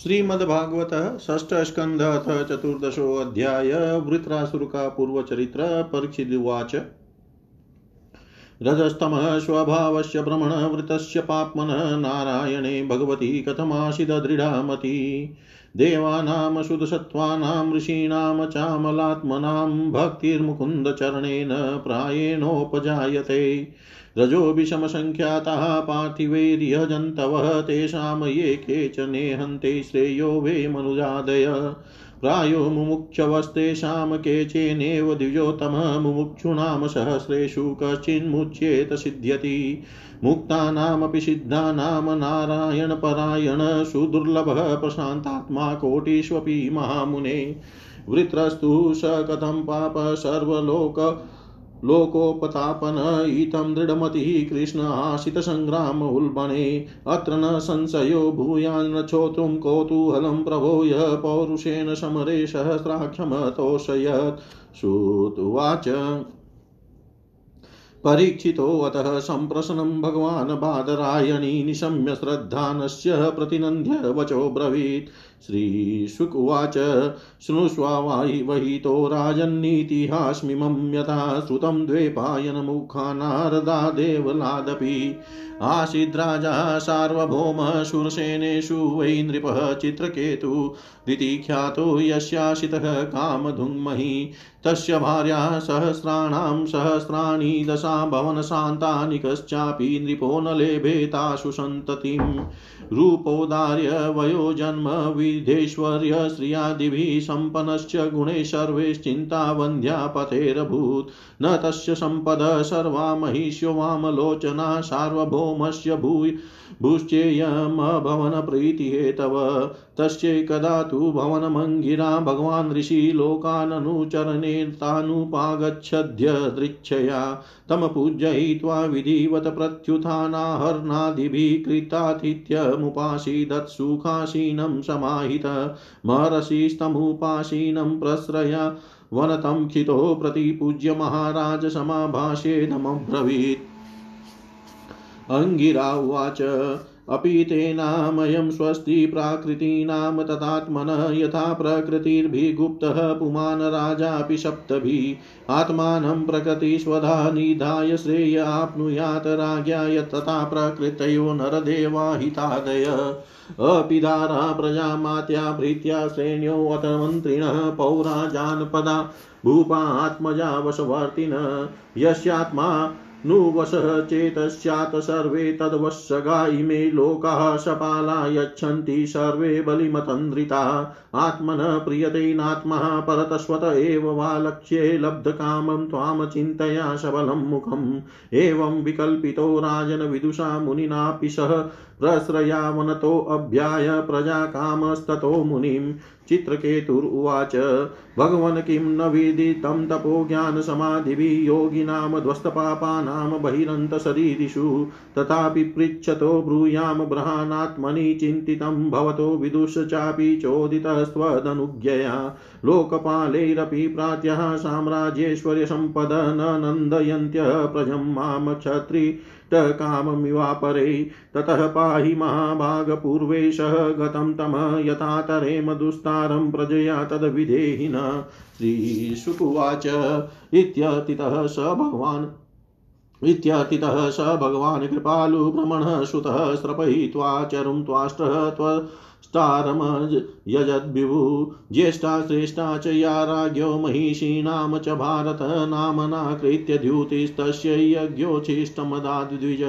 श्रीमद्भागवत षष्ठ स्कंध अथ चतुर्दशो अध्याय वृत्रासुर का पूर्व चरित्र परीक्षिवाच रजस्तमः स्वभावस्य भ्रमणवृतस्य पाप्मनः नारायणे भगवती कथमाशिदृढामती देवानां शुद्धसत्त्वानां ऋषीणां चामलात्मनां भक्तिर्मुकुन्दचरणेन प्रायेणोपजायते। रजोभिषमसङ्ख्याताः पार्थिवैर्यजन्तवः तेषां ये केचनेहन्ते श्रेयो वे मनुजादय। प्रायो मुमुक्षवस्तेषां केचेनेव द्विजोतमः मुमुक्षूणां सहस्रेषु कश्चिन्मुच्येत सिद्ध्यति। मुक्तानामपि सिद्धानां नारायणपरायण सुदुर्लभः प्रशान्तात्मा कोटिष्वपि महामुने। वृत्रस्तु स कथं पाप सर्वलोक लोकोपतापन इतं दृढमतिः कृष्ण आशितसङ्ग्राम उल्बणे। अत्र न संशयो भूयान्न चोतुं कौतूहलं प्रभो यः पौरुषेण समरे सहस्राक्षमतोषयत् श्रुत्वाच परीक्षितोऽतः सम्प्रशनं भगवान् बादरायणी निशम्य श्रद्धानस्य प्रतिनन्द्य वचो ब्रवीत् श्रीशुकुवाच शृणुष्वाहि वहितो राजन्नीतिहास्मिमं यथा श्रुतं द्वैपायनमुखा नारदा देवलादपि। आसीद्राजा सार्वभौम शूरसेनेषु वै नृपः चित्रकेतु। दितिख्यातो यस्याशितः कामधुङ्महि। तस्य भार्या सहस्राणां सहस्राणि दशा भवनशान्तानि कश्चापि नृपो न लेभे तासु सन्ततिम्। रूपोदार्य वयोजन्म विधेश्वर्य श्रियादिभिः सम्पन्नश्च गुणे सर्वैश्चिन्तावन्ध्या पथेरभूत्। न तस्य सम्पदः सर्वा महिष्यो वामलोचना सार्वभौमस्य भूय भुश्चेयमभवनप्रीतिहेतव तस्यैकदा तु भवनमङ्गिरा भगवान् ऋषि लोकाननुचरणे तानुपागच्छद्य दृच्छया। तमपूजयित्वा विधिवत प्रत्युत्थानाहर्नादिभिः कृतातिथ्यमुपासीदत्सुखासीनं समाहित। महर्षिस्तमुपासीनं प्रश्रया वनतं खितो प्रतिपूज्य महाराज समाभाषेदमब्रवीत् अङ्गिरा उवाच। अपि तेनामयं स्वस्ति प्राकृतीनां तथात्मनः यथा प्रकृतिर्भिगुप्तः पुमान् राजापि सप्तभिः। आत्मानं प्रकृतिस्वधा निधाय श्रेय आप्नुयात् राज्ञा यत्तथा प्रकृतयो नरदेवाहितादय। अपिदारा प्रजामात्या भृत्या श्रेण्योऽत मन्त्रिणः पौरा जानपदा। भूपा आत्मजा वशवर्तिन। यस्यात्मा नुवशः चेतस्यात् सर्वे तद्वशगा इमे लोकाः सपाला यच्छन्ति, सर्वे बलिमतन्द्रिता। आत्मनः प्रियते नात्मा परतस्वत एव वा लक्ष्ये लब्धकामं त्वां चिन्तया सबलं मुखम्। एवं विकल्पितो राजन विदुषा मुनिनापि सह प्रश्रयावनतोऽभ्याय प्रजाकामस्ततो मुनिं चित्रकेतुरुवाच भगवन् किं न विदितं तपो ज्ञानसमाधिभिः योगिनां ध्वस्तपापानां बहिरन्तशरीरिषु, तथापि पृच्छतो ब्रूयां बृहानात्मनि चिन्तितं, भवतो विदुष चापि चोदितस्त्वदनुज्ञया। लोकपालैरपि प्रात्यः साम्राज्येश्वर्यसम्पद न नन्दयन्त्यः प्रजं माँ क्षत्रि काममिवापरे ततः पाहि महाभागपूर्वेशः गतं तम यथा तरेम दुस्तारं प्रजया तद्विधेहिन श्रीशुकुवाच। इत्यतितः स भगवान्। इत्यतितः स भगवान् कृपालु भ्रमणः सुतः स्रपयित्वा चरुं त्वाष्टः त्व स्तारमयजद्विभु ज्येष्ठा श्रेष्ठा च या राज्ञो महिषीणां च भारत, नामना कृत्य द्युतिस्तस्य यज्ञोच्छिष्टमदाद्विज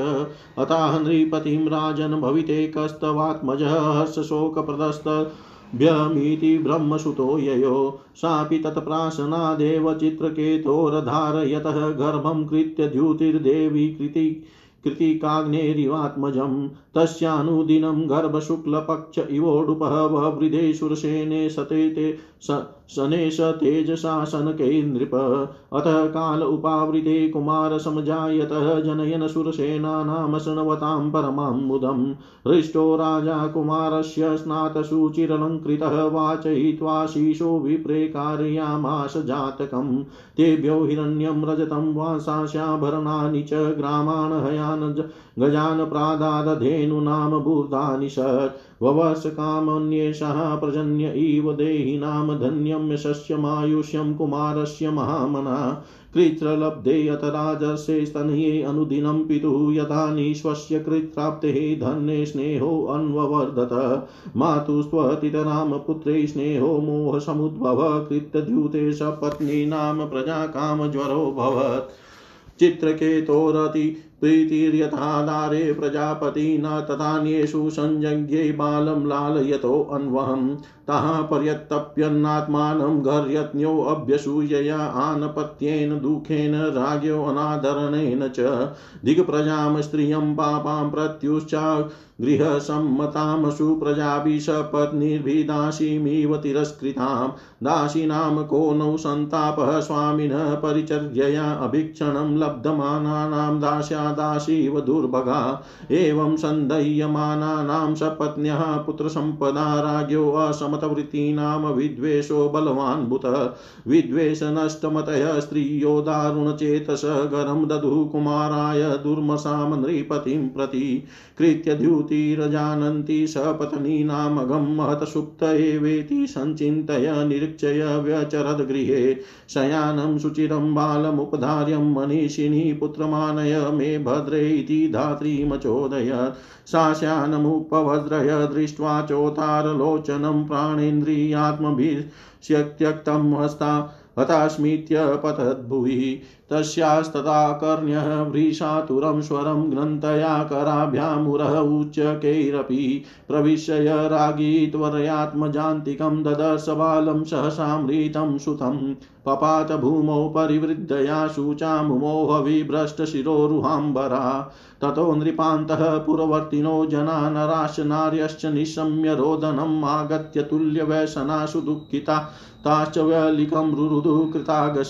अतः नृपतिं राजन् भविते कस्तवात्मजः हर्षशोकप्रदस्त भ्यमीति ब्रह्मसुतो ययो। सापि तत्प्राशनादेव चित्रकेतोरधारयतः गर्भं कृत्य द्युतिर्देवी कृति कृतिकाग्नेरिवात्मजं तस्यानुदिनं गर्भशुक्लपक्ष इवोडुपः ववृधे सुरसेने सते ते शनेश तेजशासनकै नृप अतः काल उपावृते कुमारसमजायतः जनयन सुरसेनानां शृण्वतां परमां मुदम् हृष्टो राजा कुमारस्य स्नातशुचिरलङ्कृतः वाचयित्वा शीशो विप्रेकारयामाश जातकम्। तेभ्यो हिरण्यं रजतं वासास्याभरणानि च ग्रामान् हयान् गजान् प्रादादधेन धेनुनाम बूर्धानि षट् ववस कामन्येषः प्रजन्य इव देहिनां धन्यं यशस्यमायुष्यं कुमारस्य महामना। कृत्रलब्धे यत राजस्य स्तनये अनुदिनं पितुः यथा निःश्वस्य कृत्राप्तेः धन्ये स्नेहोऽन्ववर्धत मातुस्त्वतितरां पुत्रे स्नेहो मोहसमुद्भव। कृत्यद्यूते सपत्नीनां प्रजाकामज्वरो भवत्। चित्रकेतोरति प्रीतिर्यथादारे प्रजापति न तथान्येषु संयज्ञे बालं लालयतोऽन्वहम् तः पर्यत्तप्यन्नात्मानं गर्यज्ञोऽभ्यसूयया आनपत्येन दुःखेन राज्ञो अनादरणेन च। दिग्प्रजां स्त्रियं पापां प्रत्युश्चा गृहसम्मतामसु प्रजाभिः सपत्नीर्भिदासीमिव तिरस्कृतां दासीनां को नौ सन्तापः स्वामिनः परिचर्यया अभीक्षणं लब्धमानानां दास्यादासीव दुर्भगा एवं सन्धह्यमानानां सपत्न्यः, पुत्रसम्पदा, राज्ञो असमतवृत्तीनां विद्वेषो बलवान् भूत विद्वेषनष्टमतयः स्त्रियो दारुणचेतस, गरं दधुः कुमाराय दुर्मसां नृपतिं प्रति। कृत्य द्युतिरजानन्ति सपत्नीनामघं महतसुप्त एवेति सञ्चिन्तय निरीक्षय व्यचरद्गृहे शयानं शुचिरं बालमुपधार्यं मनीषिणी पुत्रमानय मे भद्रे धात्रीमचोदय साशानमुपभद्रय दृष्ट्वा चोतारलोचनं प्राणेन्द्रियात्मभित्यक्तं हस्ता हतास्मीत्यपतद्भुवि तस्यास्तदाकर्ण्यः वृषातुरं स्वरं ग्रन्थया कराभ्यामुरः उच्चकैरपि प्रविश्य रागी त्वरयात्मजान्तिकं ददर्श बालं सहसामृतं सुतं पपात भूमौ परिवृद्धया शुचामुमोहविभ्रष्टशिरोरुहाम्बरा ततो नृपान्तः पुरवर्तिनो जना नराश्च नार्यश्च निशम्य रोदनम् आगत्य तुल्यवैशनाशु दुःखिता ताश्च व्यलिकं रुरुदु कृतागश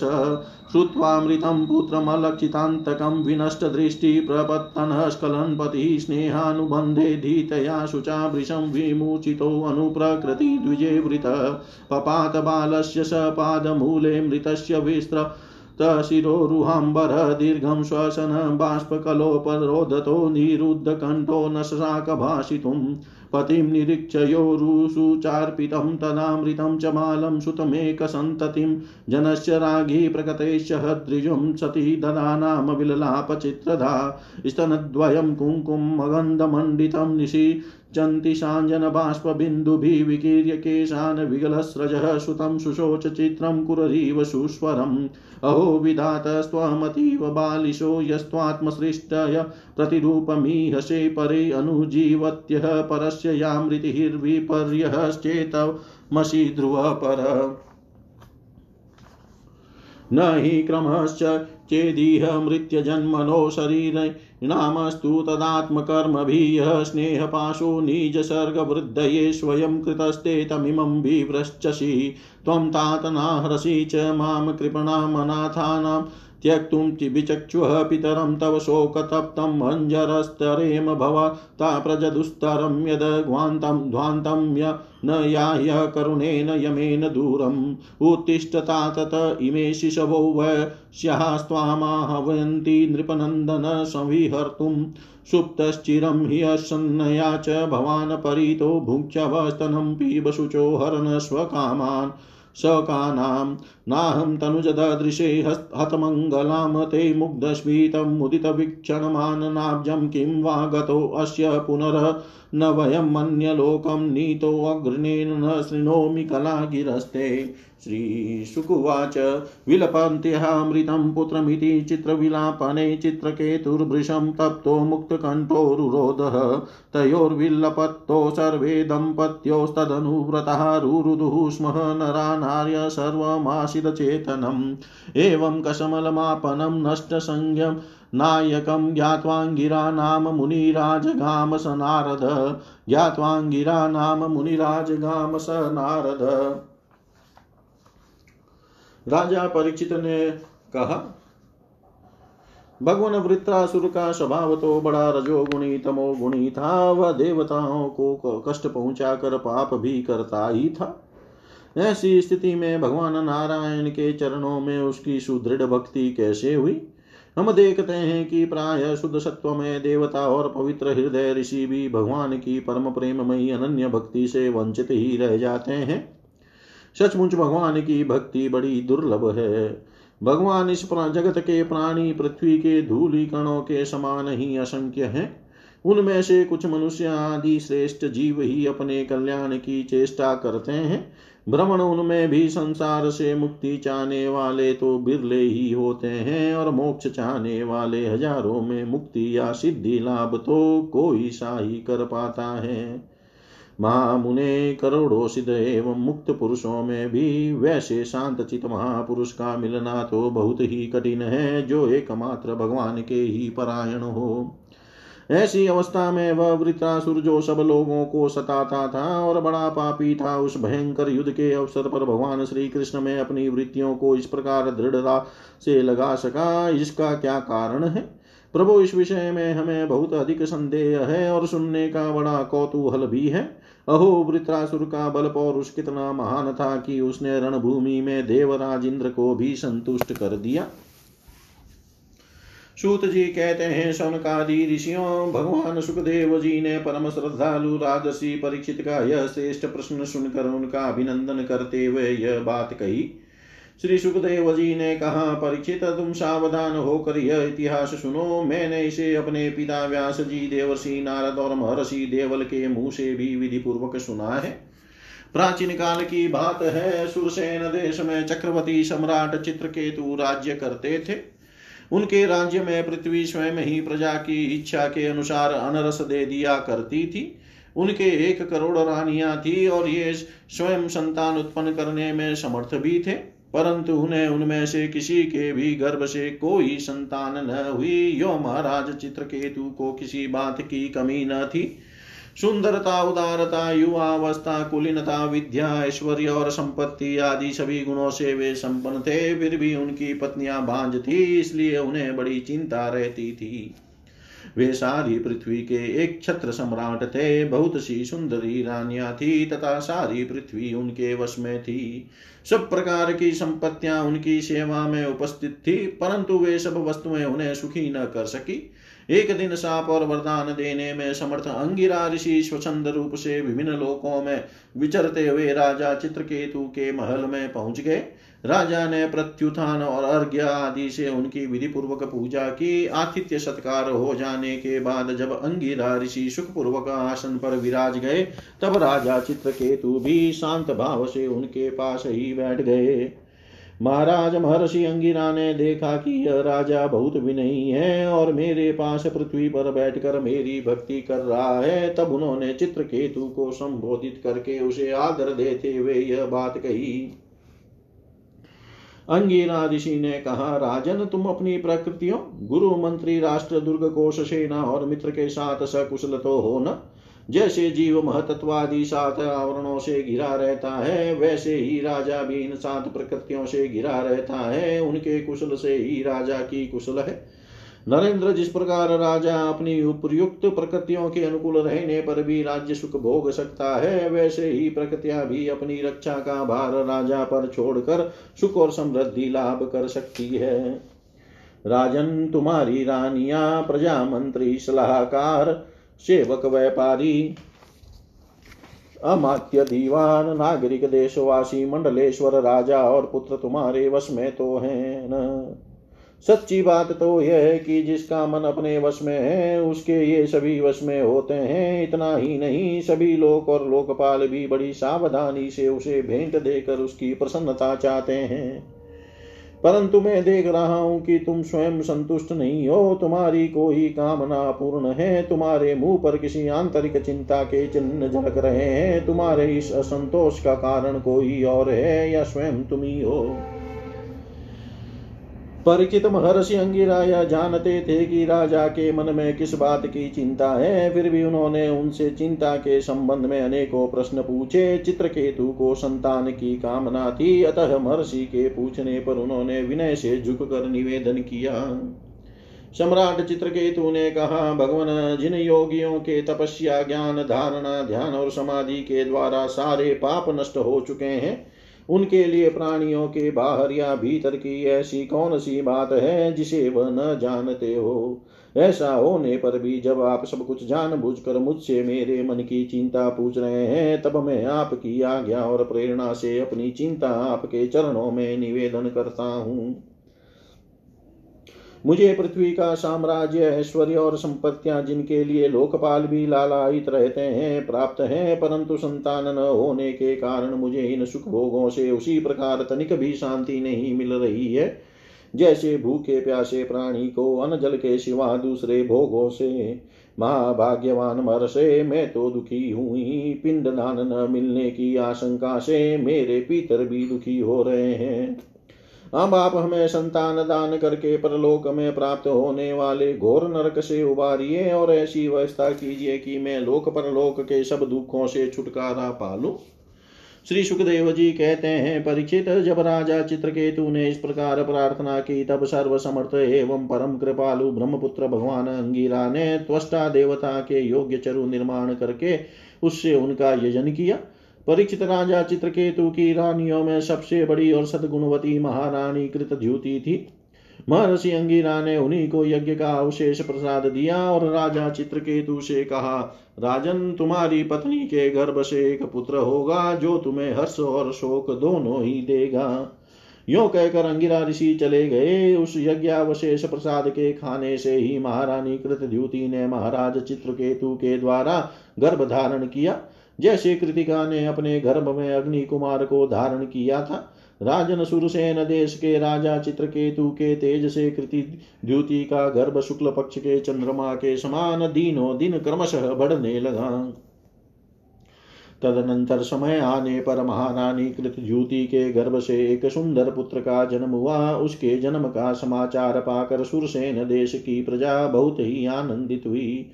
श्रुत्वामृतं पुत्रमलक्षितान्तकं विनष्टदृष्टिप्रपत्तनः स्खलन्पतिः स्नेहानुबन्धे धीतया शुचाभृशं विमुचितोऽनुप्रकृतिद्विजे वृत। पपात बालस्य सपादमूले मृतस्य विस्त्र तशिरोरुहाम्बर दीर्घं श्वसन बाष्पकलोपरोदतो निरुद्धकण्ठो न शाकभाषितुम् पतिं निरीक्षयोरुषुचार्पितं तदामृतं च मालं सुतमेकसन्ततिं। जनश्च राघी प्रकटैश्च हृजुम सती ददानाम विललापचित्रधा स्तनद्वयं कुङ्कुमगन्धमण्डितं निशि चन्ति साञ्जनबाष्पबिन्दुभिः विकीर्य केशान् विगलस्रजः सुतं सुशोच चित्रं कुररीव सुस्वरम् अहो विधातस्त्वमतीव बालिशो यस्त्वात्मसृष्टय प्रतिरूपमीहसे परे अनुजीवत्यः परस्य यामृतिर्विपर्यश्चेतमसि ध्रुवपर न हि क्रमश्च चेदिह मृत्यजन्मनो शरीरिणामस्तु तदात्मकर्मभिः यः स्नेहपाशो निजसर्गवृद्धये स्वयं कृतस्ते तमिमं विव्रश्चसि त्वं तातनाहरसि च माँ कृपणामनाथानां त्यक्तुं विचक्षुः पितरं तव शोकतप्तम् अञ्जरस्तरेम भवता प्रजदुस्तरं यद्ध्वान्तं ध्वान्तं य न याह्य करुणेन यमेन दूरम् उत्तिष्ठता तत इमे शिशवो वश्यास्त्वामाहवन्ति नृपनन्दन संविहर्तुं सुप्तश्चिरं हि असन्नया च भवान् परितो भुक्ष्यवस्तनं पिबशुचो हरन स्वकामान् शकानां, नाहं तनुजदृशे हतमङ्गलां, ते मुग्धस्मितं मुदितवीक्षणमाननाब्जं किं वा गतोऽस्य पुनरः न वयम् अन्यलोकं नीतोऽग्रणेन न शृणोमि कलागिरस्ते। श्रीशुकुवाच, विलपन्त्यहामृतं पुत्रमिति चित्रविलापने चित्रकेतुर्भृशं तप्तो मुक्तकण्ठोरुरोधः तयोर्विल्लपत्तो सर्वे दम्पत्योस्तदनुव्रतः रुरुदुः स्मः नरा नार्य सर्वमाशिदचेतनम् एवं कशमलमापनं नष्टसंज्ञं नायकं ज्ञात्वाङ्गिरा नाम मुनिराजगाम स नारद। ज्ञात्वाङ्गिरा नाम मुनिराजगाम स नारद। राजा परीक्षित ने कहा, भगवान वृत्रासुर का स्वभाव तो बड़ा रजोगुणी तमोगुणी था, वह देवताओं को कष्ट पहुंचाकर पाप भी करता ही था। ऐसी स्थिति में भगवान नारायण के चरणों में उसकी सुदृढ़ भक्ति कैसे हुई? हम देखते हैं कि प्राय शुद्ध सत्व में देवता और पवित्र हृदय ऋषि भी भगवान की परम प्रेममयी अनन्य भक्ति से वंचित ही रह जाते हैं। सचमुच भगवान की भक्ति बड़ी दुर्लभ है। भगवान इस जगत के प्राणी, पृथ्वी के धूलि कणों के समान ही असंख्य हैं। उनमें से कुछ मनुष्य आदि श्रेष्ठ जीव ही अपने कल्याण की चेष्टा करते हैं। भ्रमण उनमें भी संसार से मुक्ति चाहने वाले तो बिरले ही होते हैं और मोक्ष चाहने वाले हज़ारों में मुक्ति या सिद्धि लाभ तो कोई सा ही कर पाता है। महामुने करोड़ों सिद्ध एवं मुक्त पुरुषों में भी वैसे शांत चित महापुरुष का मिलना तो बहुत ही कठिन है, जो एकमात्र भगवान के ही परायण हो। ऐसी अवस्था में वह वृत्रासुर जो सब लोगों को सताता था और बड़ा पापी था, उस भयंकर युद्ध के अवसर पर भगवान श्री कृष्ण में अपनी वृत्तियों को इस प्रकार दृढ़ता से लगा सका। इसका क्या कारण है? प्रभु, इस विषय में हमें बहुत अधिक संदेह है और सुनने का बड़ा कौतूहल भी है। अहो वृत्रासुर का बल पौरुष कितना महान था कि उसने रणभूमि में देवराज इंद्र को भी संतुष्ट कर दिया। सूत जी कहते हैं सौनकादि ऋषियों, भगवान सुखदेव जी ने परम श्रद्धालु राजसी परीक्षित का यह श्रेष्ठ प्रश्न सुनकर उनका अभिनंदन करते हुए यह बात कही। श्री सुखदेव जी ने कहा, परीक्षित, तुम सावधान होकर यह इतिहास सुनो। मैंने इसे अपने पिता व्यास जी, देवर्षि नारद और महर्षि देवल के मुँह से भी विधि पूर्वक सुना है। प्राचीन काल की बात है, सुरसेन देश में चक्रवर्ती सम्राट चित्रकेतु राज्य करते थे। उनके राज्य में पृथ्वी स्वयं ही प्रजा की इच्छा के अनुसार अनरस दे दिया करती थी। उनके एक करोड़ रानियाँ थी और ये स्वयं संतान उत्पन्न करने में समर्थ भी थे। परंतु उन्हें उनमें से किसी के भी गर्भ से कोई संतान न हुई। यो महाराज, चित्रकेतु को किसी बात की कमी न थी। सुंदरता, उदारता, युवावस्था, कुलीनता, विद्या, ऐश्वर्य और संपत्ति आदि सभी गुणों से वे संपन्न थे, फिर भी उनकी पत्नियाँ बांझ थी, इसलिए उन्हें बड़ी चिंता रहती थी। वे सारी पृथ्वी के एक छत्र सम्राट थे, बहुत सी सुंदरी रानियाँ थी तथा सारी पृथ्वी उनके वश में थी। सब प्रकार की संपत्तियाँ उनकी सेवा में उपस्थित थी, परंतु वे सब वस्तुएँ उन्हें सुखी न कर सकी। एक दिन साप और वरदान देने में समर्थ अंगिरा ऋषि स्वचंद रूप से विभिन्न लोकों में विचरते हुए राजा चित्रकेतु के महल में पहुँच गए। राजा ने प्रत्युत्थान और अर्घ्य आदि से उनकी विधि पूर्वक पूजा की। आतिथ्य सत्कार हो जाने के बाद जब अंगिरा ऋषि सुख पूर्वक आसन पर विराज गए, तब राजा चित्रकेतु भी शांत भाव से उनके पास ही बैठ गए। महाराज महर्षि अंगिरा ने देखा कि यह राजा बहुत विनयी है और मेरे पास पृथ्वी पर बैठकर मेरी भक्ति कर रहा है। तब उन्होंने चित्रकेतु को संबोधित करके उसे आदर देते हुए यह बात कही। अंगिरा ऋषि ने कहा, राजन, तुम अपनी प्रकृतियों, गुरु, मंत्री, राष्ट्र, दुर्ग, कोश, सेना और मित्र के साथ सकुशल तो हो न। जैसे जीव महतत्वादि सात आवरणों से घिरा रहता है, वैसे ही राजा भी इन सात प्रकृतियों से घिरा रहता है। उनके कुशल से ही राजा की कुशल है। नरेंद्र, जिस प्रकार राजा अपनी उपयुक्त प्रकृतियों के अनुकूल रहने पर भी राज्य सुख भोग सकता है, वैसे ही प्रकृतियाँ भी अपनी रक्षा का भार राजा पर छोड़कर सुख और समृद्धि लाभ कर सकती है। राजन, तुम्हारी रानिया प्रजा मंत्री सलाहकार, सेवक, व्यापारी, अमात्य दीवान, नागरिक, देशवासी, मंडलेश्वर राजा और पुत्र तुम्हारे वश में तो है। न सच्ची बात तो यह है कि जिसका मन अपने वश में है, उसके ये सभी वश में होते हैं। इतना ही नहीं, सभी लोक और लोकपाल भी बड़ी सावधानी से उसे भेंट देकर उसकी प्रसन्नता चाहते हैं। परंतु मैं देख रहा हूँ कि तुम स्वयं संतुष्ट नहीं हो। तुम्हारी कोई कामना पूर्ण है। तुम्हारे मुँह पर किसी आंतरिक चिंता के चिन्ह झलक रहे हैं। तुम्हारे इस असंतोष का कारण कोई और है, या स्वयं तुम ही हो? परिचित महर्षि अंगिरा यह जानते थे कि राजा के मन में किस बात की चिंता है, फिर भी उन्होंने उनसे चिंता के संबंध में अनेकों प्रश्न पूछे। चित्रकेतु को संतान की कामना थी, अतः महर्षि के पूछने पर उन्होंने विनय से झुककर निवेदन किया। सम्राट चित्रकेतु ने कहा, भगवान, जिन योगियों के तपस्या, ज्ञान, धारणा, ध्यान और समाधि के द्वारा सारे पाप नष्ट हो चुके हैं उनके लिए प्राणियों के बाहर या भीतर की ऐसी कौन सी बात है जिसे वह न जानते हो? ऐसा होने पर भी जब आप सब कुछ जानबूझकर कर मुझसे मेरे मन की चिंता पूछ रहे हैं, तब मैं आपकी आज्ञा और प्रेरणा से अपनी चिंता आपके चरणों में निवेदन करता हूँ। मुझे पृथ्वी का साम्राज्य, ऐश्वर्य और संपत्तियाँ जिनके लिए लोकपाल भी लालायित रहते हैं, प्राप्त हैं, परंतु संतान न होने के कारण मुझे इन सुख भोगों से उसी प्रकार तनिक भी शांति नहीं मिल रही है। जैसे भूखे प्यासे प्राणी को अन जल के सिवा दूसरे भोगों से, महाभाग्यवान मर से मैं तो दुखी हुई। पिंड दान न मिलने की आशंका से मेरे पितर भी दुखी हो रहे हैं। अब आप हमें संतान दान करके परलोक में प्राप्त होने वाले घोर नरक से उबारिए और ऐसी व्यवस्था कीजिए कि मैं लोक परलोक के सब दुखों से छुटकारा पालू। श्री सुखदेव जी कहते हैं, परीक्षित, जब राजा चित्रकेतु ने इस प्रकार प्रार्थना की, तब सर्व समर्थ एवं परम कृपालु ब्रह्मपुत्र भगवान अंगिरा ने त्वष्टा देवता के योग्य चरु निर्माण करके उससे उनका यजन किया। परीक्षित राजा चित्रकेतु की रानियों में सबसे बड़ी और सदगुणवती महारानी कृत द्युति थी। महर्षि अंगिरा ने उन्हीं को यज्ञ का अवशेष प्रसाद दिया और राजा चित्रकेतु से कहा, राजन, तुम्हारी पत्नी के गर्भ से एक पुत्र होगा जो तुम्हें हर्ष और शोक दोनों ही देगा। यो कहकर अंगिरा ऋषि चले गए। उस यज्ञावशेष प्रसाद के खाने से ही महारानी कृत द्युति ने महाराज चित्रकेतु के द्वारा गर्भ धारण किया। जैसे कृतिका ने अपने गर्भ में अग्नि कुमार को धारण किया था, राजन सुरसेन देश के राजा चित्रकेतु के तेज से कृति द्युति का गर्भ शुक्ल पक्ष के चंद्रमा के समान दिनों दिन क्रमशः बढ़ने लगा। तदनंतर समय आने पर महारानी कृत ज्योति के गर्भ से एक सुंदर पुत्र का जन्म हुआ। उसके जन्म का समाचार पाकर सुरसेन देश की प्रजा बहुत ही आनंदित हुई।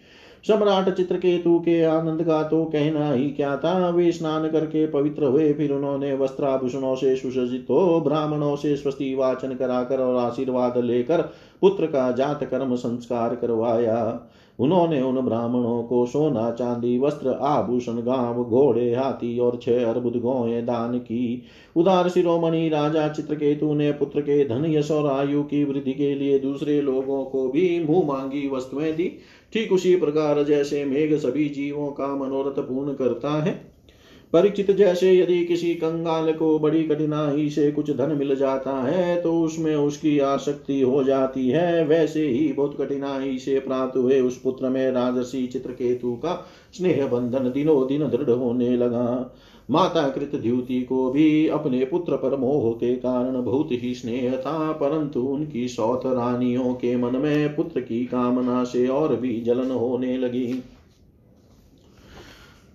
सम्राट चित्रकेतु के आनंद का तो कहना ही क्या था? वे स्नान करके पवित्र हुए, फिर उन्होंने वस्त्राभूषणों से सुसज्जित हो, ब्राह्मणों से स्वस्ति वाचन कराकर और आशीर्वाद लेकर पुत्र का जात कर्म संस्कार करवाया। उन्होंने उन ब्राह्मणों को सोना, चांदी, वस्त्र, आभूषण, गाँव, घोड़े, हाथी और छह अर्बुद गौए दान की। उदार शिरोमणि राजा चित्रकेतु ने पुत्र के धन, यश और आयु की वृद्धि के लिए दूसरे लोगों को भी मुँह मांगी वस्तुएँ दी। ठीक उसी प्रकार जैसे मेघ सभी जीवों का मनोरथ पूर्ण करता है। परिचित जैसे यदि किसी कंगाल को बड़ी कठिनाई से कुछ धन मिल जाता है तो उसमें उसकी आसक्ति हो जाती है। वैसे ही बहुत कठिनाई से प्राप्त हुए उस पुत्र में राजसी चित्रकेतु का स्नेह बंधन दिनों दिन दृढ़ होने लगा। माता कृत द्युति को भी अपने पुत्र पर मोह के कारण बहुत ही स्नेह था, परंतु उनकी सौत रानियों के मन में पुत्र की कामना से और भी जलन होने लगी।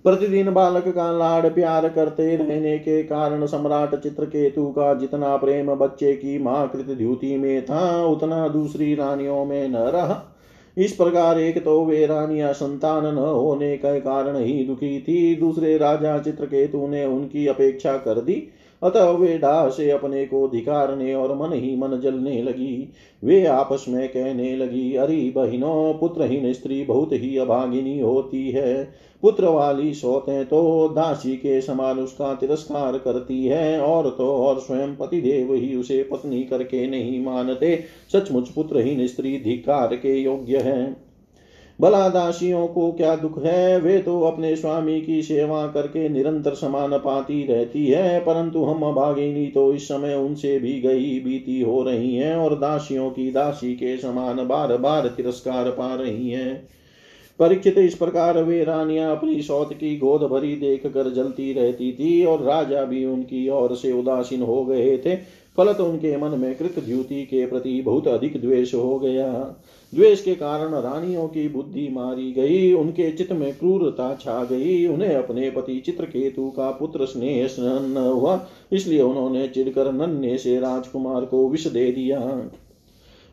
प्रतिदिन बालक का लाड प्यार करते रहने के कारण सम्राट चित्रकेतु का जितना प्रेम बच्चे की माँ कृत द्युति में था, उतना दूसरी रानियों में न रहा। इस प्रकार एक तो वे रानिया संतान न होने के कारण ही दुखी थी, दूसरे राजा चित्रकेतु ने उनकी अपेक्षा कर दी। अतः वे डाह से अपने को धिकारने और मन ही मन जलने लगी। वे आपस में कहने लगी, अरे बहनों, पुत्रहीन स्त्री बहुत ही अभागिनी होती है। पुत्र वाली सोते तो दासी के समान उसका तिरस्कार करती है और तो और स्वयं पतिदेव ही उसे पत्नी करके नहीं मानते। सचमुच पुत्रहीन स्त्री धिकार के योग्य है। भला दासियों को क्या दुख है? वे तो अपने स्वामी की सेवा करके निरंतर समान पाती रहती है, परंतु हम अभागिनी तो इस समय उनसे भी गई बीती हो रही हैं और दासियों की दासी के समान बार बार तिरस्कार पा रही हैं। परीक्षित इस प्रकार वे रानियाँ अपनी सौत की गोद भरी देख कर जलती रहती थी और राजा भी उनकी ओर से उदासीन हो गए थे। फलत उनके मन में कृत द्युति के प्रति बहुत अधिक द्वेष हो गया। द्वेष के कारण रानियों की बुद्धि मारी गई, उनके चित्त में क्रूरता छा गई, उन्हें अपने पति चित्रकेतु का पुत्र स्नेह न हुआ, इसलिए उन्होंने चिड़कर नन्हे से राजकुमार को विष दे दिया।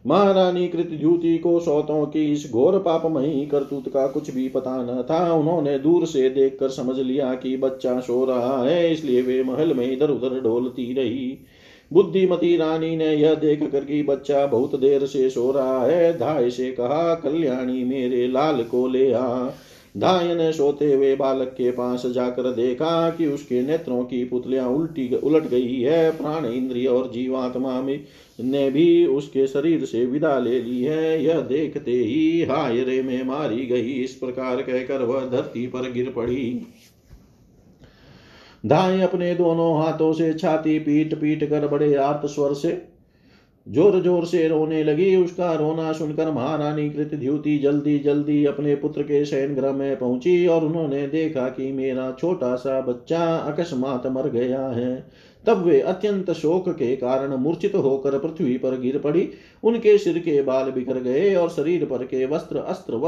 महारानी कृत ज्योति को सौतों की इस घोर पापमयी करतूत का कुछ भी पता न था, उन्होंने दूर से देखकर समझ लिया कि बच्चा सो रहा है, इसलिए वे महल में इधर उधर डोलती रही। बुद्धिमती रानी ने यह देख कर कि बच्चा बहुत देर से सो रहा है, धाय से कहा, कल्याणी मेरे लाल को ले आ। धाय ने सोते हुए बालक के पास जाकर देखा कि उसके नेत्रों की पुतलियाँ उल्टी उलट गई है। प्राण इंद्रिय और जीवात्मा में ने भी उसके शरीर से विदा ले ली है। यह देखते ही हाय रे में मारी गई। इस प्रकार कहकर वह धरती पर गिर पड़ी। दाएँ अपने दोनों हाथों से छाती पीट पीट कर बड़े आर्त स्वर से ज़ोर ज़ोर से रोने लगी। उसका रोना सुनकर महारानी कृत द्युति जल्दी जल्दी अपने पुत्र के शयन ग्रह में पहुँची और उन्होंने देखा कि मेरा छोटा सा बच्चा अकस्मात मर गया है। तब वे अत्यंत शोक के कारण मूर्छित होकर पृथ्वी पर गिर पड़ी। उनके सिर के बाल बिखर गए और शरीर पर के वस्त्र अस्त्र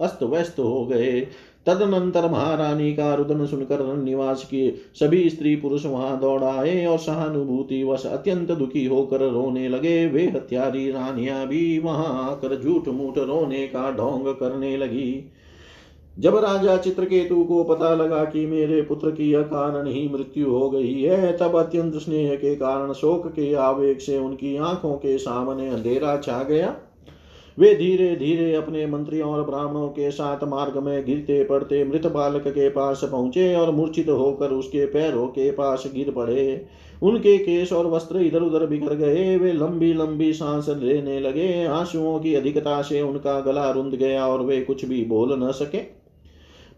अस्त व्यस्त हो गए। तदनंतर महारानी का रुदन सुनकर निवास किए। सभी स्त्री पुरुष वहाँ दौड़ आए और सहानुभूति वश अत्यंत दुखी होकर रोने लगे। वे हत्यारी रानियाँ भी वहाँ आकर झूठ मूठ रोने का ढोंग करने लगी। जब राजा चित्रकेतु को पता लगा कि मेरे पुत्र की अकारण ही मृत्यु हो गई है, तब अत्यंत स्नेह के कारण शोक के आवेग से उनकी आँखों के सामने अंधेरा छा गया। वे धीरे धीरे अपने मंत्रियों और ब्राह्मणों के साथ मार्ग में गिरते पड़ते मृत बालक के पास पहुँचे और मूर्छित होकर उसके पैरों के पास गिर पड़े। उनके केश और वस्त्र इधर उधर बिखर गए। वे लंबी लंबी सांस लेने लगे। आंसुओं की अधिकता से उनका गला रुंध गया और वे कुछ भी बोल न सके।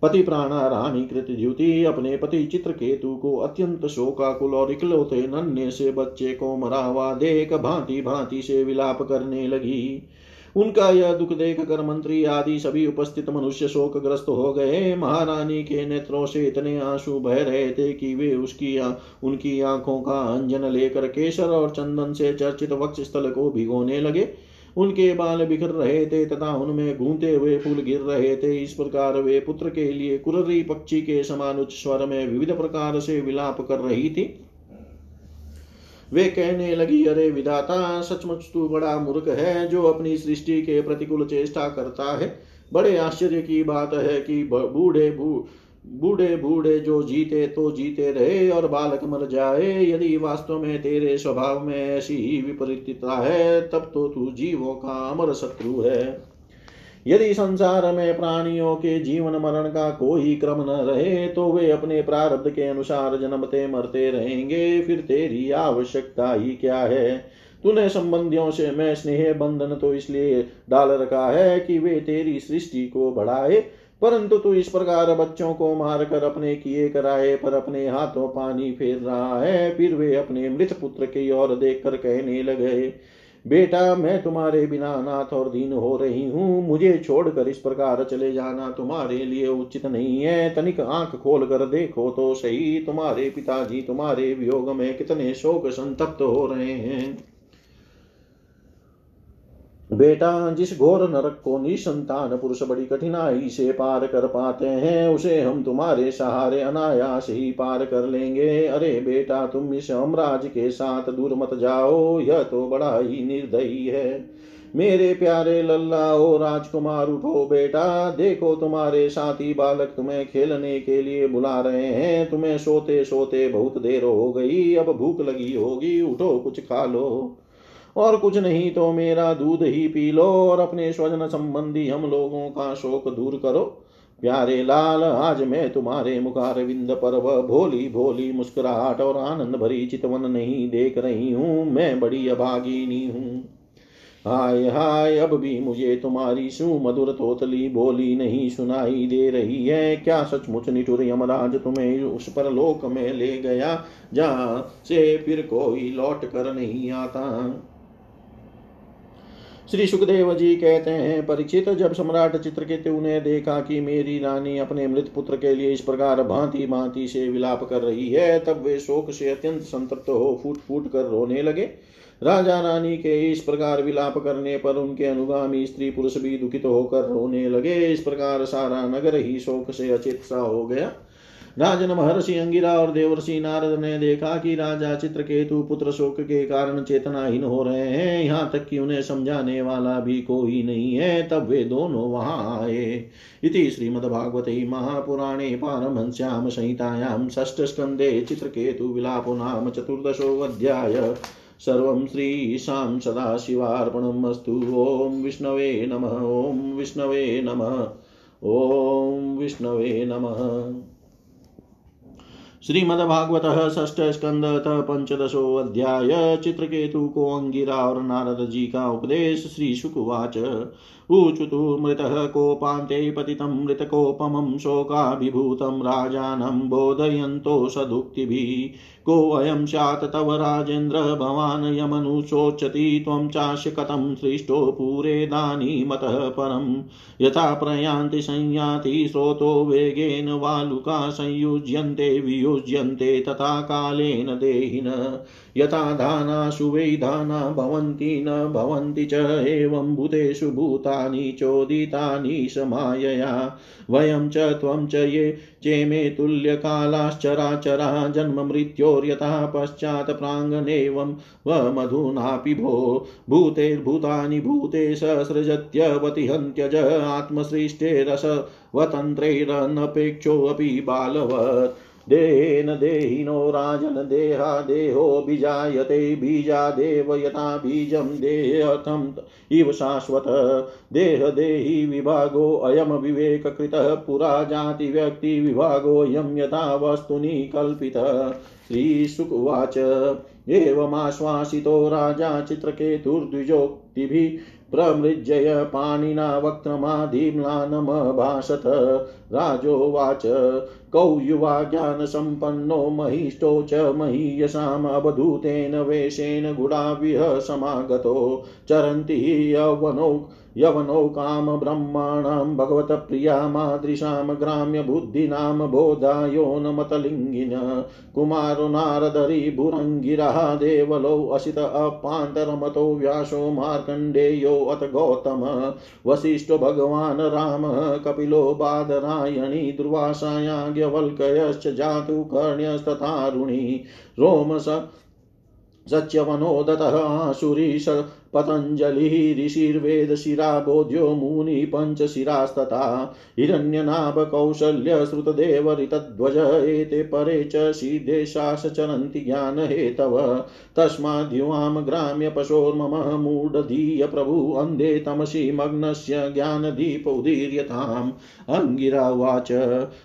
पति प्राणा रानी कृत द्युति अपने पति चित्र केतु को अत्यंत शोकाकुल और इकलौते नन्हे से बच्चे को मरा हुआ देख भांति भांति से विलाप करने लगी। उनका यह दुख देख कर मंत्री आदि सभी उपस्थित मनुष्य शोक ग्रस्त हो गए। महारानी के नेत्रों से इतने आँसू बह रहे थे कि वे उसकी आ, उनकी आँखों का अंजन लेकर केसर और चंदन से चर्चित वक्ष स्थल को भिगोने लगे। उनके बाल बिखर रहे थे तथा उनमें घूमते हुए फूल गिर रहे थे। इस प्रकार वे पुत्र के लिए कुररी पक्षी के समान उच्च स्वर में विविध प्रकार से विलाप कर रही थी। वे कहने लगी, अरे विधाता, सचमुच तू बड़ा मूर्ख है जो अपनी सृष्टि के प्रतिकूल चेष्टा करता है। बड़े आश्चर्य की बात है कि बूढ़े बूढ़े बूढ़े जो जीते तो जीते रहे और बालक मर जाए। यदि वास्तव में तेरे स्वभाव में ऐसी ही विपरीतता है, तब तो तू जीवों का अमर शत्रु है। यदि संसार में प्राणियों के जीवन मरण का कोई क्रम न रहे तो वे अपने प्रारब्ध के अनुसार जन्मते मरते रहेंगे। फिर तेरी आवश्यकता ही क्या है? तूने संबंधियों से मैं स्नेह बंधन तो इसलिए डाल रखा है कि वे तेरी सृष्टि को बढ़ाए, परंतु तू इस प्रकार बच्चों को मारकर अपने किए कराए पर अपने हाथों पानी फेर रहा है। फिर वे अपने मृत पुत्र की ओर देखकर कहने लगे बेटा, मैं तुम्हारे बिना अनाथ और दीन हो रही हूँ। मुझे छोड़कर इस प्रकार चले जाना तुम्हारे लिए उचित नहीं है। तनिक आँख खोल कर देखो तो सही। तुम्हारे पिताजी तुम्हारे वियोग में कितने शोक संतप्त हो रहे हैं। बेटा, जिस घोर नरक को निसंतान पुरुष बड़ी कठिनाई से पार कर पाते हैं, उसे हम तुम्हारे सहारे अनायास ही पार कर लेंगे। अरे बेटा, तुम इस अमराज के साथ दूर मत जाओ, यह तो बड़ा ही निर्दयी है। मेरे प्यारे लल्ला ओ राजकुमार, उठो बेटा, देखो तुम्हारे साथी बालक तुम्हें खेलने के लिए बुला रहे हैं। तुम्हें सोते सोते बहुत देर हो गई, अब भूख लगी होगी, उठो, कुछ खा लो। और कुछ नहीं तो मेरा दूध ही पी लो और अपने स्वजन संबंधी हम लोगों का शोक दूर करो। प्यारे लाल, आज मैं तुम्हारे मुखार विंद पर भोली भोली मुस्कुराहट और आनंद भरी चितवन नहीं देख रही हूँ। मैं बड़ी अभागिनी हूँ। हाय हाय, अब भी मुझे तुम्हारी सुमधुर तोतली बोली नहीं सुनाई दे रही है। क्या सचमुच निठुर यमराज तुम्हें उस पर लोक में ले गया, जहाँ से फिर कोई लौट कर नहीं आता? श्री सुखदेव जी कहते हैं, परीक्षित, जब सम्राट चित्रकेतु ने देखा कि मेरी रानी अपने मृत पुत्र के लिए इस प्रकार भांति भांति से विलाप कर रही है, तब वे शोक से अत्यंत संतप्त हो फूट फूट कर रोने लगे। राजा रानी के इस प्रकार विलाप करने पर उनके अनुगामी स्त्री पुरुष भी दुखित होकर रोने लगे। इस प्रकार सारा नगर ही शोक से अचेत सा हो गया। राजन महर्षि अंगिरा और देवर्षि नारद ने देखा कि राजा चित्रकेतु पुत्र शोक के कारण चेतनाहीन हो रहे हैं। यहाँ तक कि उन्हें समझाने वाला भी कोई नहीं है। तब वे दोनों वहाँ आए। इति श्रीमद्भागवते महापुराणे पारमहंस्यां संहितायां षष्ठस्कन्धे चित्रकेतु विलापो नाम चतुर्दशोऽध्याय। सर्वं श्रीशां सदाशिवार्पणम् अस्तु। ॐ विष्णवे नमः। ॐ विष्णवे नमः। ॐ विष्णवे नमः। श्रीमद्भागवत षष्ठ स्कंद पंचदशो अध्याय चित्रकेतु को अंगिरा और नारद जी का उपदेश श्री शुकुवाच ऊचुतु मृतः कोपान्ते पतितं मृतकोपमं शोकाभिभूतं राजानं बोधयन्तो सदुक्तिभिः। कोऽयं स्यात् तव राजेन्द्र, भवान् यमनुशोचति त्वं चास्य कथं सृष्टो पूरेदानीमतः परं यथा प्रयान्ति संयाति, स्रोतो वेगेन वालुका संयुज्यन्ते, वियुज्यन्ते, तथा कालेन देहिन। यथा दानाशु वै दाना भवन्ति न भवन्ति च एवं भूतेषु भूतानि चोदितानि समायया वयं च त्वं च ये चेमे तुल्यकालाश्चराचरा जन्ममृत्योर्यथा पश्चात् प्राङ्गनेवं वमधुनापि भो भूतेर्भूतानि भूते ससृजत्यवतिहन्त्यज आत्मसृष्टेरसवतन्त्रैरनपेक्षोऽपि बालवत्। देहेन देहिनो राजन देहा देहो बीजायते बीजादेव यथा बीजं देहथम् इव शाश्वत देह देहि विभागो अयम विवेककृतः पुरा जातिव्यक्तिविभागोऽयं यथा वस्तुनि कल्पितः श्रीशुकुवाच एवमाश्वासितो राजा चित्रकेतुर्द्विजोक्तिभिः प्रमृज्यय पाणिना वक्त्रमाधिम्लानमभाषत राजोवाच कौ युवा ज्ञानसम्पन्नो महिष्ठो च महीयसामवधूतेन वेशेन गुडाविह समागतो। चरन्ति यौवनौ यवनौ कामब्रह्माणां भगवतप्रिया मादृशां ग्राम्यबुद्धीनां बोधायो न मतलिङ्गिन कुमारो नारदरी भुरङ्गिरः देवलौ असित अपान्तरमतो व्यासो मार्कण्डेयो अथ गौतम। वसिष्ठो भगवान् रामः, कपिलो बादरायणी, दुर्वासायाज्ञवल्कयश्च जातु कर्ण्यस्तथारुणि रोमस सच्यवनोदतः आशुरीश पतञ्जलिः ऋषिर्वेदशिरा बोध्यो मुनि पञ्चशिरास्तथा। हिरण्यनाभकौशल्यश्रुतदेवरितध्वज एते परे च सीदेशास चरन्ति ज्ञानहेतव। तस्माद्युवां ग्राम्यपशोर्मम मूढधीय प्रभु अन्धे तमसि मग्नस्य ज्ञानदीपौदीर्यताम् अङ्गिरा उवाच,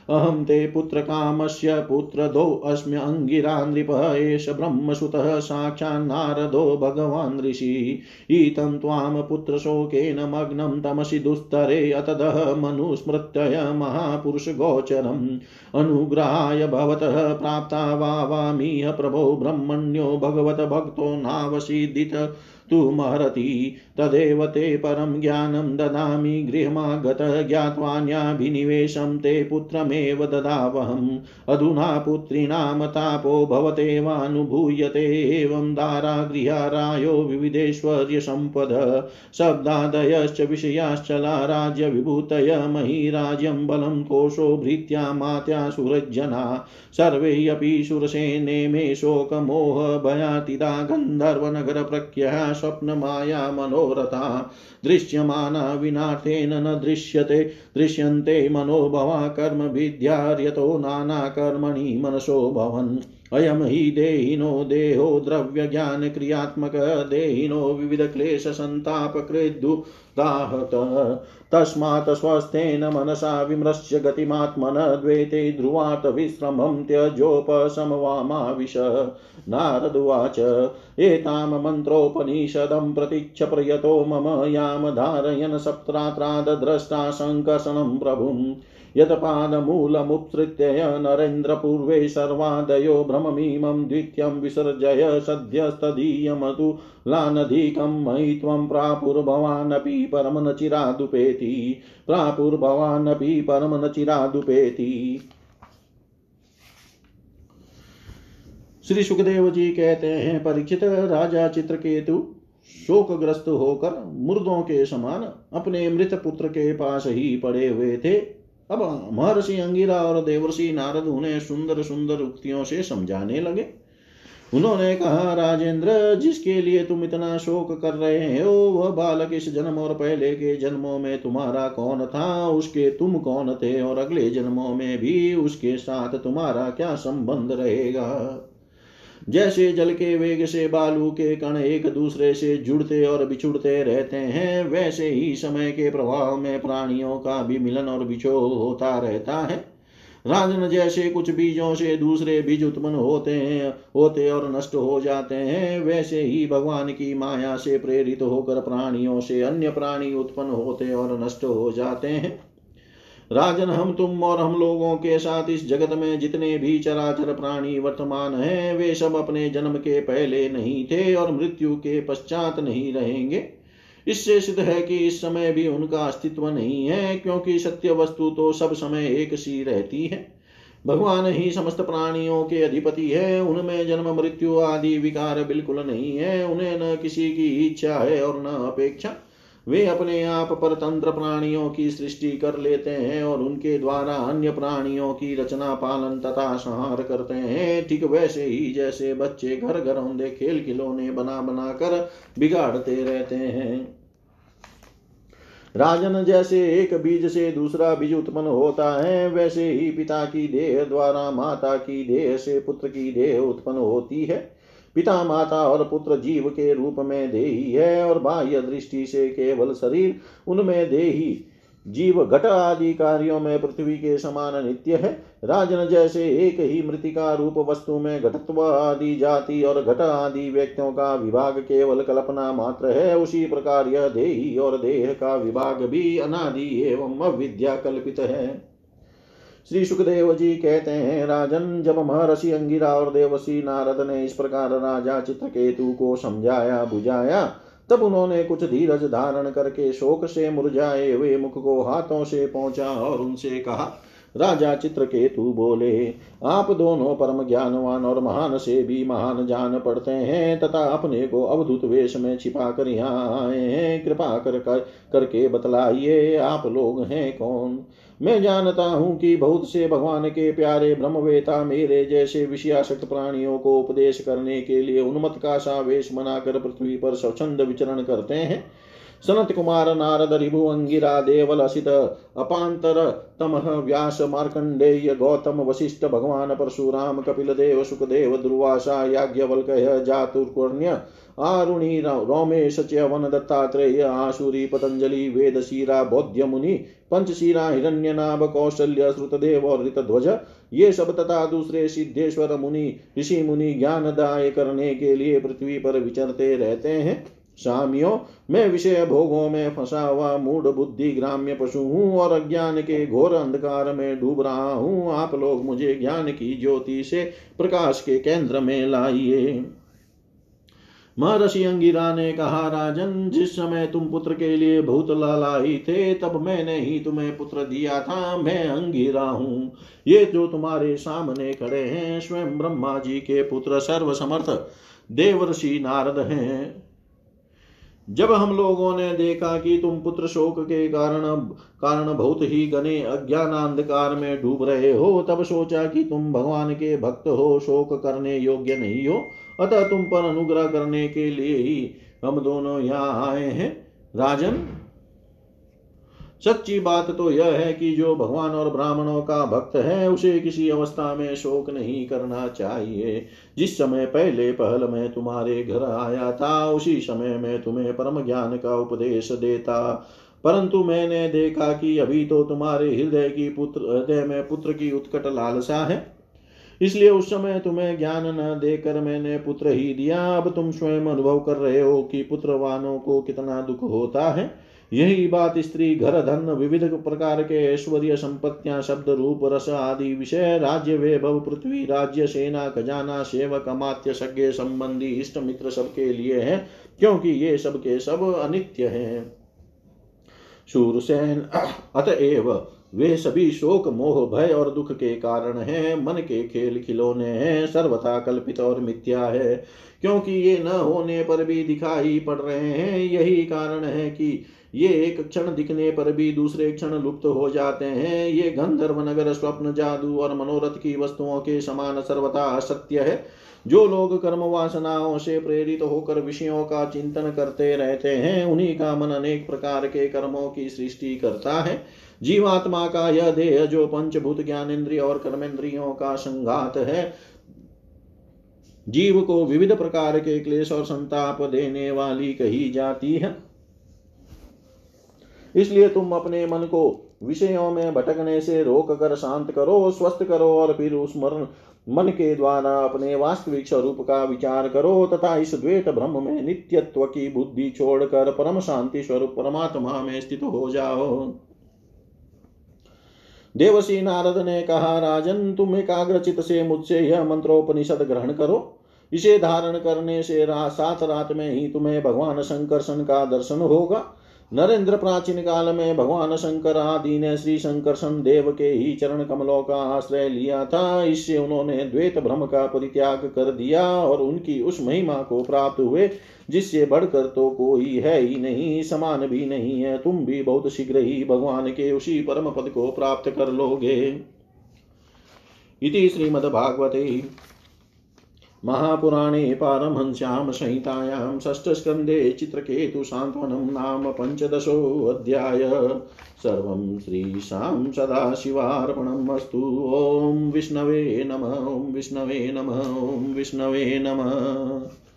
अहं ते पुत्रकामस्य पुत्रदोऽस्म्य अङ्गिरा नृप एष ब्रह्मसुतः साक्षान्नारदो भगवान् ऋषि। ईतं त्वां पुत्रशोकेन मग्नं तमसि दुस्तरे अतदः मनुस्मृत्यय महापुरुषगोचरम्। अनुग्रहाय भवतः प्राप्ता वावामीह प्रभो ब्रह्मण्यो भगवत भक्तो नावसीदित। तु महरति, तदेव ते परं ज्ञानं ददामि, गृहमागतः ज्ञात्वान्याभिनिवेशं ते पुत्रमेव ददावहम्। अधुना पुत्रीणां तापो भवतेवानुभूयते एवं दारागृहारायो विविधेश्वर्यसम्पद। शब्दादयश्च विषयाश्चला राज्यविभूतय महीराज्यं बलं कोशो भृत्या मात्या सुरजना सर्वे अपि सुरसेने मे शोकमोहभयातिदा गन्धर्वनगरप्रख्यः स्वप्नमाया मनोरथा दृश्यमाना विनाथेन न दृश्यते दृश्यन्ते मनोभवा कर्म कर्मभिद्यार्यतो नानाकर्मणि मनसो भवन्। अयं हि देहिनो देहो द्रव्यज्ञानक्रियात्मक देहिनो विविधक्लेशसन्तापकृद्दुदाहत तस्मात् स्वस्थेन मनसा विमृश्य गतिमात्मन द्वैते ध्रुवात् विश्रमं त्यजोपशमवामाविश। नारदुवाच एतां मन्त्रोपनिषदं प्रतीक्ष प्रयतो मम यां धारयन् सप्त्रात्रादद्रष्टा सङ्कर्षणं प्रभुम्। यत्पादमूलमुत्सृत्य नरेन्द्रपूर्वे सर्वादयो भ्रममीमं द्वितीयं विसर्जय सद्यस्तदीयमतुलानधिकं मयि त्वं प्रापुर्भवानपि परम न चिरादुपेति प्रापुर्भवानपि परम न चिरादुपेति श्री सुखदेव जी कहते हैं, परीक्षित राजा चित्रकेतु शोकग्रस्त होकर मुर्दों के समान अपने मृत पुत्र के पास ही पड़े हुए थे। अब महर्षि अंगिरा और देवर्षि नारद उन्हें सुंदर सुंदर उक्तियों से समझाने लगे। उन्होंने कहा, राजेंद्र, जिसके लिए तुम इतना शोक कर रहे हो, वह बालक इस जन्म और पहले के जन्मों में तुम्हारा कौन था, उसके तुम कौन थे, और अगले जन्मों में भी उसके साथ तुम्हारा क्या संबंध रहेगा? जैसे जल के वेग से बालू के कण एक दूसरे से जुड़ते और बिछुड़ते रहते हैं, वैसे ही समय के प्रभाव में प्राणियों का भी मिलन और बिछोह होता रहता है। राजन जैसे कुछ बीजों से दूसरे बीज उत्पन्न होते हैं, होते और नष्ट हो जाते हैं, वैसे ही भगवान की माया से प्रेरित होकर प्राणियों से अन्य प्राणी उत्पन्न होते और नष्ट हो जाते हैं। राजन हम तुम और हम लोगों के साथ इस जगत में जितने भी चराचर प्राणी वर्तमान हैं, वे सब अपने जन्म के पहले नहीं थे और मृत्यु के पश्चात नहीं रहेंगे। इससे सिद्ध है कि इस समय भी उनका अस्तित्व नहीं है, क्योंकि सत्य वस्तु तो सब समय एक सी रहती है। भगवान ही समस्त प्राणियों के अधिपति है, उनमें जन्म, मृत्यु आदि विकार बिल्कुल नहीं है, उन्हें न किसी की इच्छा है और न अपेक्षा। वे अपने आप पर तंत्र प्राणियों की सृष्टि कर लेते हैं और उनके द्वारा अन्य प्राणियों की रचना, पालन तथा संहार करते हैं। ठीक वैसे ही जैसे बच्चे घर घरौंदे खेल खिलौने बना बना कर बिगाड़ते रहते हैं। राजन जैसे एक बीज से दूसरा बीज उत्पन्न होता है, वैसे ही पिता की देह द्वारा माता की देह से पुत्र की देह उत्पन्न होती है। पिता माता और पुत्र जीव के रूप में देही है और बाह्य दृष्टि से केवल शरीर, उनमें देही। जीव घट आदि कार्यों में पृथ्वी के समान नित्य है। राजन जैसे एक ही मृतिका रूप वस्तु में घटत्व आदि जाति और घट आदि व्यक्तियों का विभाग केवल कल्पना मात्र है। उसी प्रकार यह देही और देह का विभाग भी अनादि एवं अविद्या कल्पित है। श्री सुखदेव जी कहते हैं, राजन, जब महर्षि अंगिरा और देवसी नारद ने इस प्रकार राजा चित्रकेतु को समझाया, बुझाया, तब उन्होंने कुछ धीरज धारण करके शोक से मुरझाए हुए मुख को हाथों से पहुँचा और उनसे कहा राजा चित्रकेतु बोले आप दोनों परम ज्ञानवान और महान से भी महान जान पड़ते हैं तथा अपने को अवधुत वेश में छिपा कर यहाँ आए हैं। कृपा कर, कर करके बतलाइए आप लोग हैं कौन? मैं जानता हूँ कि बहुत से भगवान के प्यारे ब्रह्मवेता मेरे जैसे विषयाशक्त प्राणियों को उपदेश करने के लिए उन्मत का सा वेश बनाकर पृथ्वी पर स्वच्छंद विचरण करते हैं। सनत कुमार नारद रिभु अंगिरा देवल असित अपांतर तम व्यास मार्कंडेय गौतम वशिष्ठ भगवान परशुराम कपिल देव सुखदेव दुर्वासा याज्ञवल्क जातुर्ण्य आरुणि रोमेश च्यवन दत्तात्रेय आशुरी पतंजलि वेदशीरा बौद्ध मुनि पंचशीरा हिरण्यनाभ कौशल्य श्रुतदेव और ऋतध्वज ये सब तथा दूसरे सिद्धेश्वर मुनि, ऋषि मुनि ज्ञानदाय करने के लिए पृथ्वी पर विचरते रहते हैं। सामियों, मैं विषय भोगों में फंसा हुआ मूड बुद्धि ग्राम्य पशु हूँ और अज्ञान के घोर अंधकार में डूब रहा हूँ। आप लोग मुझे ज्ञान की ज्योति से प्रकाश के केंद्र में लाइए। महर्षि अंगिरा ने कहा, राजन, जिस समय तुम पुत्र के लिए बहुत लालाई थे, तब मैंने ही तुम्हें पुत्र दिया था। मैं अंगिरा हूँ। ये जो तुम्हारे सामने खड़े हैं, स्वयं ब्रह्मा जी के पुत्र सर्व समर्थ देवर्षि नारद हैं। जब हम लोगों ने देखा कि तुम पुत्र शोक के कारण कारण बहुत ही घने अज्ञान अंधकार में डूब रहे हो, तब सोचा कि तुम भगवान के भक्त हो, शोक करने योग्य नहीं हो। अतः तुम पर अनुग्रह करने के लिए ही हम दोनों यहाँ आए हैं। राजन सच्ची बात तो यह है कि जो भगवान और ब्राह्मणों का भक्त है, उसे किसी अवस्था में शोक नहीं करना चाहिए। जिस समय पहले पहल में तुम्हारे घर आया था, उसी समय में तुम्हें परम ज्ञान का उपदेश देता। परंतु मैंने देखा कि अभी तो तुम्हारे हृदय की पुत्र, हृदय में पुत्र की उत्कट लालसा है। इसलिए उस समय तुम्हें ज्ञान न देकर मैंने पुत्र ही दिया। अब तुम स्वयं अनुभव कर रहे हो कि पुत्रवानों को कितना दुख होता है। यही बात स्त्री घर धन विविध प्रकार के ऐश्वर्य संपत्तियाँ, शब्द रूप, रस आदि विषय, राज्य वैभव, पृथ्वी, राज्य सेना, खजाना, सेवक, अमात्य सज्ञ संबंधी, इष्ट मित्र सबके लिए है, क्योंकि ये सब के सब अनित्य हैं। शूरसेन, अतएव वे सभी शोक, मोह, भय और दुख के कारण हैं। मन के खेल खिलौने हैं। सर्वथा कल्पित और मिथ्या है। क्योंकि ये न होने पर भी दिखाई पड़ रहे हैं। यही कारण है कि ये एक क्षण दिखने पर भी दूसरे क्षण लुप्त हो जाते हैं। ये गंधर्व नगर, स्वप्न, जादू और मनोरथ की वस्तुओं के समान सर्वथा असत्य है। जो लोग कर्म वासनाओं से प्रेरित होकर विषयों का चिंतन करते रहते हैं, उन्हीं का मन अनेक प्रकार के कर्मों की सृष्टि करता है। जीवात्मा का यह देह जो पंचभूत ज्ञान इंद्रिय और कर्मेंद्रियों का संघात है, जीव को विविध प्रकार के क्लेश और संताप देने वाली कही जाती है। इसलिए तुम अपने मन को विषयों में भटकने से रोक कर शांत करो, स्वस्थ करो और फिर उस मरण, मन के द्वारा अपने वास्तविक स्वरूप का विचार करो तथा इस द्वेत ब्रह्म में नित्यत्व की बुद्धि छोड़कर परम शांति स्वरूप परमात्मा में स्थित हो जाओ। देवसी नारद ने कहा, राजन, तुम एकाग्रचित से मुझसे यह मंत्रोपनिषद ग्रहण करो। इसे धारण करने से रात सात रात में ही तुम्हें भगवान शंकरसन का दर्शन होगा। नरेंद्र प्राचीन काल में भगवान शंकर आदि ने श्री शंकर देव के ही चरण कमलों का आश्रय लिया था। इससे उन्होंने द्वैत भ्रम का परित्याग कर दिया और उनकी उस महिमा को प्राप्त हुए, जिससे बढ़कर तो कोई है ही नहीं, समान भी नहीं है। तुम भी बहुत शीघ्र ही भगवान के उसी परम पद को प्राप्त कर लोगे। इति श्रीमद्भागवते। महापुराणे पारमहंस्यां संहितायां षष्ठस्कन्धे चित्रकेतुसान्त्वनं नाम पञ्चदशोऽध्याय सर्वं श्रीशां सदाशिवार्पणम् अस्तु। ॐ विष्णवे नम, ॐ विष्णवे नम, ॐ विष्णवे नमः।